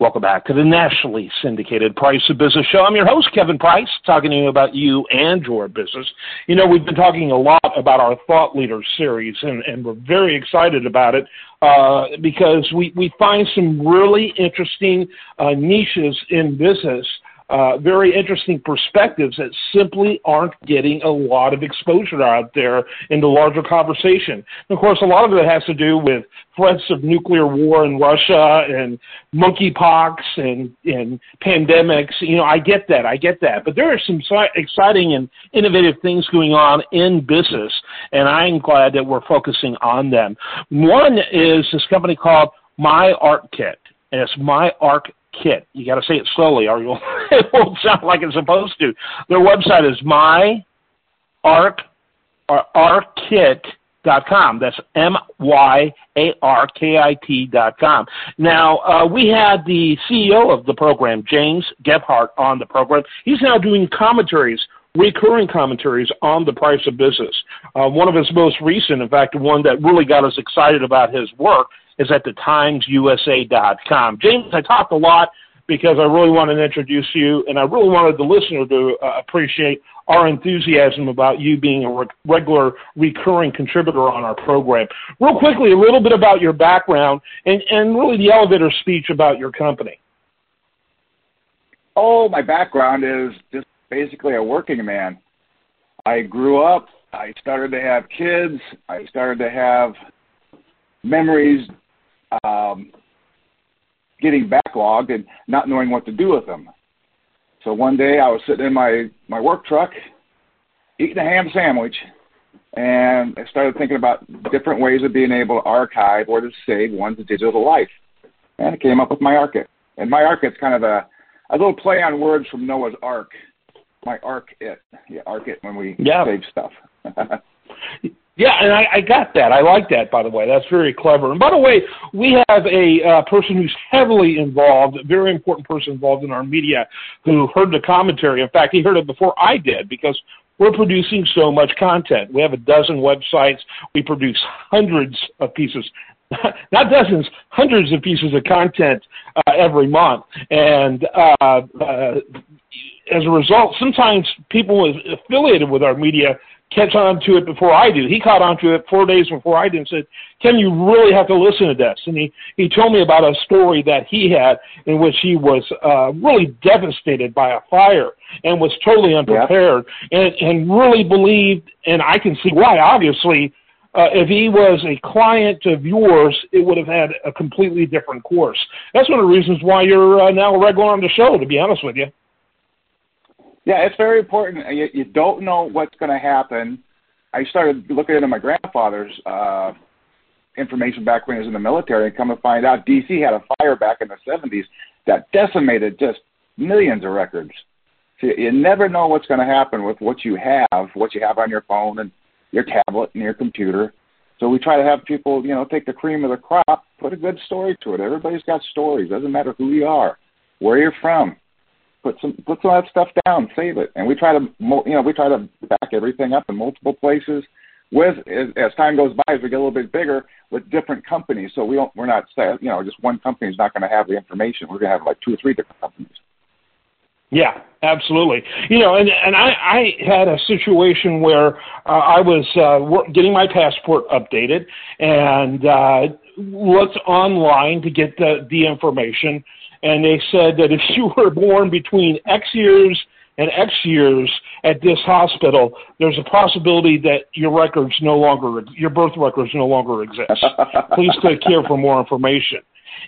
Welcome back to the nationally syndicated Price of Business Show. I'm your host, Kevin Price, talking to you about you and your business. You know, we've been talking a lot about our Thought Leaders series, and, and we're very excited about it uh, because we, we find some really interesting uh, niches in business uh, very interesting perspectives that simply aren't getting a lot of exposure out there in the larger conversation. And of course, a lot of it has to do with threats of nuclear war in Russia and monkeypox and, and pandemics. You know, I get that. I get that. But there are some exciting and innovative things going on in business, and I'm glad that we're focusing on them. One is this company called My ARKit. And it's My Art Kit. You got to say it slowly, or you'll, it won't sound like it's supposed to. Their website is my arc or com. That's M Y A R K I T dot com. Now uh, we had the CEO of the program, James Gebhardt, on the program. He's now doing commentaries. Recurring commentaries on the price of business. Uh, one of his most recent, in fact, one that really got us excited about his work, is at thetimesusa.com. James, I talked a lot because I really wanted to introduce you, and I really wanted the listener to uh, appreciate our enthusiasm about you being a re- regular, recurring contributor on our program. Real quickly, a little bit about your background and, and really the elevator speech about your company. Oh, my background is just basically a working man. I grew up, I started to have kids, I started to have memories um, getting backlogged and not knowing what to do with them. So one day I was sitting in my, my work truck eating a ham sandwich and I started thinking about different ways of being able to archive or to save one's digital life. And I came up with my ARKit. And my ARKit's kind of a, a little play on words from Noah's Ark. My Ark it. Yeah, ARKit when we yeah. save stuff. Yeah, and I, I got that. I like that, by the way. That's very clever. And by the way, we have a uh, person who's heavily involved, a very important person involved in our media, who heard the commentary. In fact, he heard it before I did because we're producing so much content. We have a dozen websites. We produce hundreds of pieces, not dozens, hundreds of pieces of content uh, every month. And uh, uh, as a result, sometimes people affiliated with our media catch on to it before I do. He caught on to it four days before I did and said, Ken, you really have to listen to this. And he, he told me about a story that he had in which he was uh, really devastated by a fire and was totally unprepared and, and really believed, and I can see why, obviously, uh, if he was a client of yours, it would have had a completely different course. That's one of the reasons why you're uh, now a regular on the show, to be honest with you. Yeah, it's very important. You, you don't know what's going to happen. I started looking into my grandfather's uh, information back when he was in the military, and come to find out, DC had a fire back in the 70s that decimated just millions of records. So you never know what's going to happen with what you have, what you have on your phone and your tablet and your computer. So we try to have people, you know, take the cream of the crop, put a good story to it. Everybody's got stories. Doesn't matter who you are, where you're from, put some put some of that stuff down, save it, and we try to you know we try to back everything up in multiple places. With as, as time goes by, as we get a little bit bigger, with different companies, so we don't we're not you know just one company is not going to have the information. We're going to have like two or three different companies. Yeah, absolutely. You know, and and I I had a situation where uh, I was uh, getting my passport updated and uh, looked online to get the the information and they said that if you were born between X years and X years at this hospital, there's a possibility that your records no longer, your birth records no longer exist. Please click here for more information.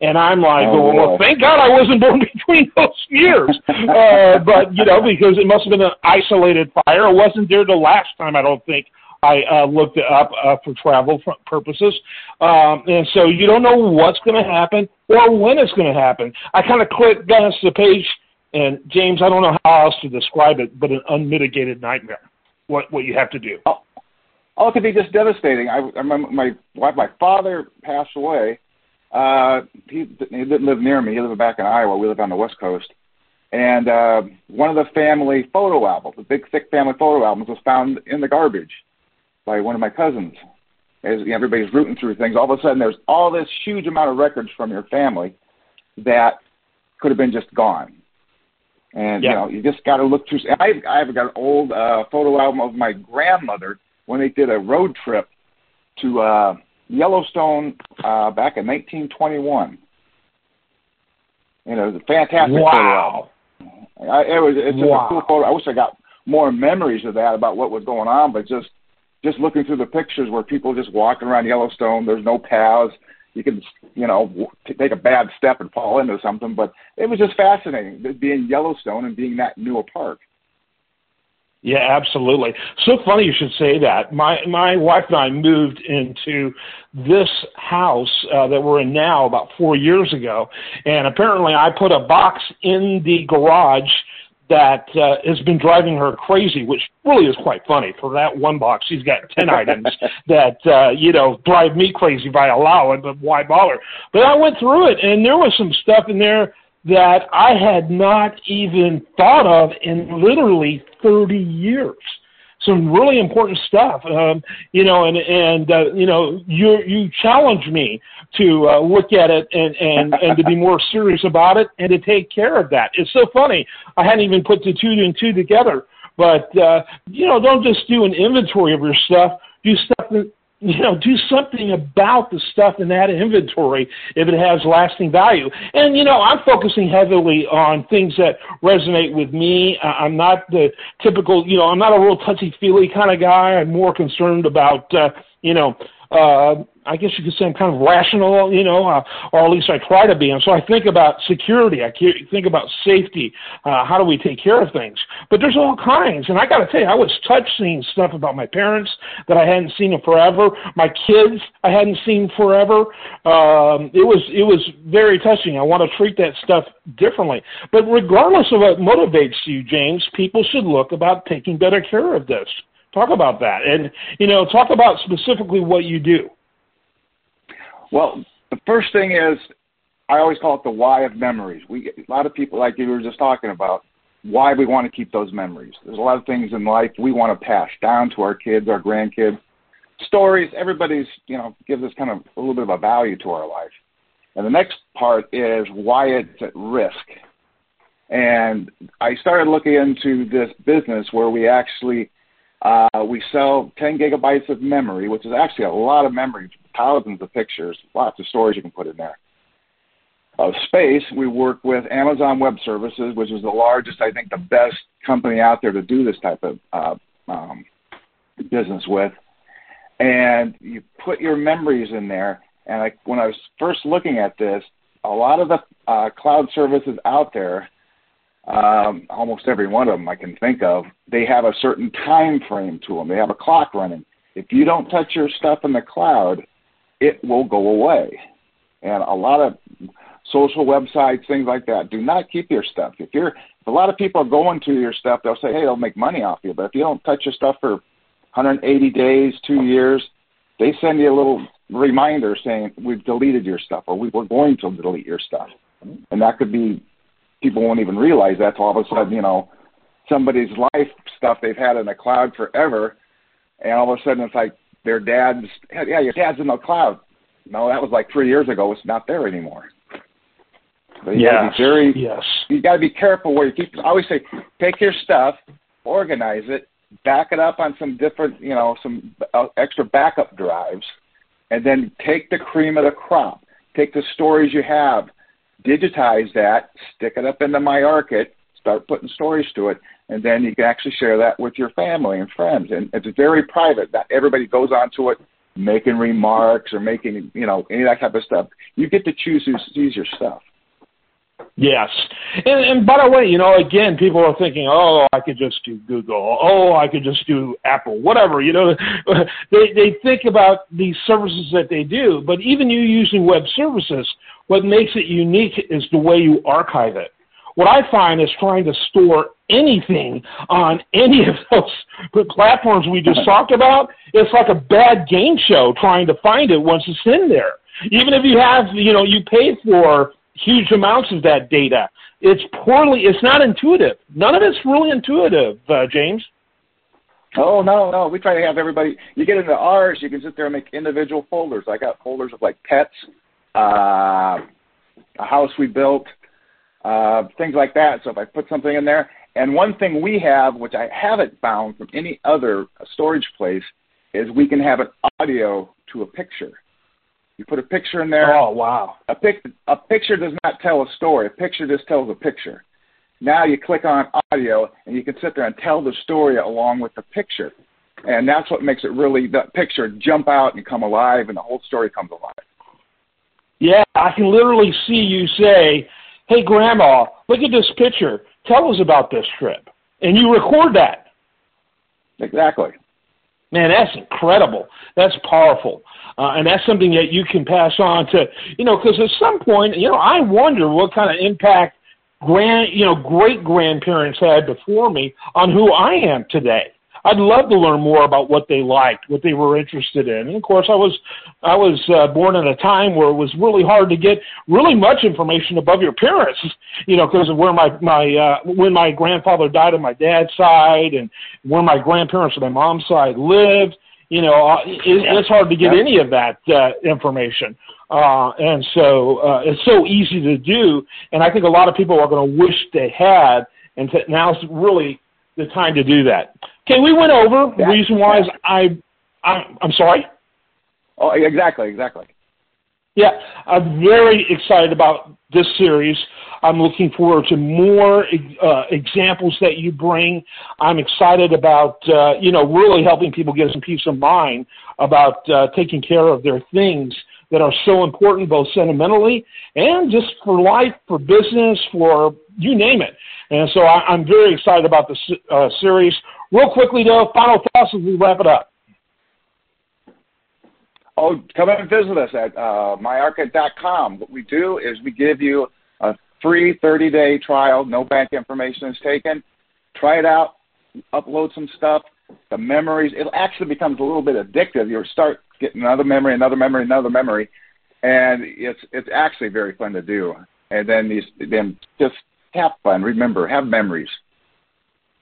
And I'm like, oh, well, thank God I wasn't born between those years. uh, but, you know, because it must have been an isolated fire. It wasn't there the last time, I don't think, I uh, looked it up uh, for travel purposes. Um, and so you don't know what's going to happen or when it's going to happen. I kind of clicked down to the page, and James, I don't know how else to describe it, but an unmitigated nightmare. What what you have to do? Oh, oh it could be just devastating. I, I remember my my father passed away. Uh, he, he didn't live near me. He lived back in Iowa. We live on the West Coast. And uh, one of the family photo albums, the big thick family photo albums, was found in the garbage by one of my cousins. As everybody's rooting through things, all of a sudden there's all this huge amount of records from your family that could have been just gone. And yeah. you know, you just got to look through. I I've got an old uh, photo album of my grandmother when they did a road trip to uh, Yellowstone uh, back in 1921. You know, it was a fantastic wow. photo album. I, it was it's wow. a cool photo. I wish I got more memories of that about what was going on, but just just looking through the pictures where people just walking around Yellowstone, there's no paths. You can, you know, take a bad step and fall into something. But it was just fascinating being Yellowstone and being that new a park. Yeah, absolutely. So funny you should say that. My my wife and I moved into this house uh, that we're in now about four years ago, and apparently I put a box in the garage that uh, has been driving her crazy, which really is quite funny. For that one box, she's got ten items that uh, you know drive me crazy if I allow it, but why bother? But I went through it, and there was some stuff in there that I had not even thought of in literally 30 years. Some really important stuff, um, you know, and and uh, you know, you you challenge me to uh, look at it and and and to be more serious about it and to take care of that. It's so funny. I hadn't even put the two and two together, but uh, you know, don't just do an inventory of your stuff. Do stuff that you know, do something about the stuff in that inventory if it has lasting value. And, you know, I'm focusing heavily on things that resonate with me. I'm not the typical, you know, I'm not a real touchy feely kind of guy. I'm more concerned about, uh, you know, uh, I guess you could say I'm kind of rational, you know, uh, or at least I try to be. And so I think about security. I think about safety. Uh, how do we take care of things? But there's all kinds. And I got to tell you, I was touched seeing stuff about my parents that I hadn't seen in forever. My kids I hadn't seen forever. Um, it was it was very touching. I want to treat that stuff differently. But regardless of what motivates you, James, people should look about taking better care of this. Talk about that, and you know, talk about specifically what you do. Well, the first thing is, I always call it the why of memories. We a lot of people, like you were just talking about, why we want to keep those memories. There's a lot of things in life we want to pass down to our kids, our grandkids. Stories, everybody's, you know, gives us kind of a little bit of a value to our life. And the next part is why it's at risk. And I started looking into this business where we actually uh, we sell 10 gigabytes of memory, which is actually a lot of memory, thousands of pictures, lots of storage you can put in there. Of space, we work with Amazon Web Services, which is the largest, I think, the best company out there to do this type of uh, um, business with. And you put your memories in there. And I, when I was first looking at this, a lot of the uh, cloud services out there um, almost every one of them I can think of, they have a certain time frame to them. They have a clock running. If you don't touch your stuff in the cloud, it will go away. And a lot of social websites, things like that, do not keep your stuff. If you're, if a lot of people are going to your stuff, they'll say, hey, they'll make money off you. But if you don't touch your stuff for 180 days, two years, they send you a little reminder saying we've deleted your stuff or we were going to delete your stuff. And that could be people won't even realize that's all of a sudden, you know, somebody's life stuff they've had in the cloud forever, and all of a sudden it's like their dad's, yeah, your dad's in the cloud. No, that was like three years ago. It's not there anymore. So you yes. gotta be very, yes. You got to be careful where you keep. I always say, take your stuff, organize it, back it up on some different, you know, some uh, extra backup drives, and then take the cream of the crop. Take the stories you have, digitize that, stick it up into my MyARKit, start putting stories to it, and then you can actually share that with your family and friends. And it's very private. That everybody goes onto it, making remarks or making you know any of that type of stuff. You get to choose who sees your stuff. Yes. And, and by the way, you know, again, people are thinking, oh, I could just do Google. Oh, I could just do Apple, whatever. You know, they, they think about these services that they do. But even you using web services, what makes it unique is the way you archive it. What I find is trying to store anything on any of those platforms we just talked about, it's like a bad game show trying to find it once it's in there. Even if you have, you know, you pay for huge amounts of that data, it's poorly, it's not intuitive. None of it's really intuitive, uh, James. Oh no, no. We try to have everybody. You get into ours, you can sit there and make individual folders. I got folders of like pets, uh, a house we built, uh, things like that. So if I put something in there, and one thing we have, which I haven't found from any other storage place, is we can have an audio to a picture. You put a picture in there. Oh wow! A pic a picture does not tell a story. A picture just tells a picture. Now you click on audio, and you can sit there and tell the story along with the picture, and that's what makes it really the picture jump out and come alive, and the whole story comes alive. Yeah, I can literally see you say, "Hey, Grandma, look at this picture. Tell us about this trip," and you record that. Exactly. Man, that's incredible. That's powerful. Uh, and that's something that you can pass on to, you know, because at some point, you know, I wonder what kind of impact grand, you know, great grandparents had before me on who I am today. I'd love to learn more about what they liked, what they were interested in. And of course, I was I was uh, born at a time where it was really hard to get really much information above your parents, you know, because of where my my uh, when my grandfather died on my dad's side and where my grandparents on my mom's side lived. You know, uh, it, it's hard to get any of that uh, information. Uh, and so uh, it's so easy to do, and I think a lot of people are going to wish they had, and t- now's really the time to do that. Okay, we went over yeah. reason why yeah. I, I I'm sorry. Oh, exactly, exactly. Yeah, I'm very excited about this series. I'm looking forward to more uh, examples that you bring. I'm excited about uh, you know really helping people get some peace of mind about uh, taking care of their things that are so important, both sentimentally and just for life, for business, for you name it. And so I, am very excited about this uh, series. Real quickly, though, final thoughts as we wrap it up. Oh, come and visit us at uh. What we do is we give you a free 30-day trial. No bank information is taken. Try it out. Upload some stuff. The memories. It actually becomes a little bit addictive. You start getting another memory, another memory, another memory, and it's it's actually very fun to do. And then these then just have fun. Remember, have memories.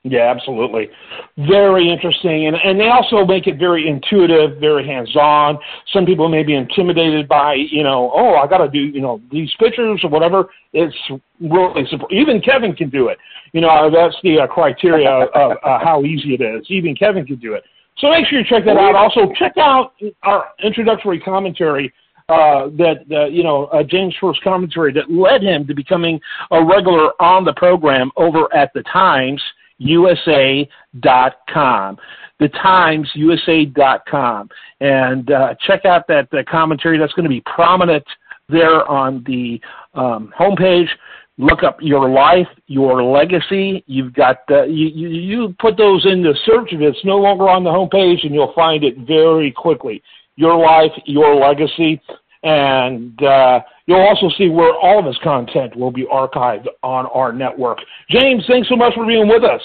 Yeah, absolutely. Very interesting. And, and they also make it very intuitive, very hands on. Some people may be intimidated by, you know, oh, I got to do, you know, these pictures or whatever. It's really. Even Kevin can do it. You know, that's the uh, criteria of uh, how easy it is. Even Kevin can do it. So make sure you check that out. Also, check out our introductory commentary uh, that uh, you know uh, James' first commentary that led him to becoming a regular on the program over at the Times. The Times USA.com, and uh, check out that uh, commentary. That's going to be prominent there on the um, homepage. Look up your life, your legacy. You've got uh, you, you you put those in the search if it's no longer on the homepage, and you'll find it very quickly your life, your legacy, and uh, you'll also see where all of his content will be archived on our network. James, thanks so much for being with us.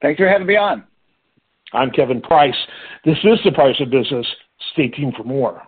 Thanks for having me on. I'm Kevin Price. This is The Price of Business. Stay tuned for more.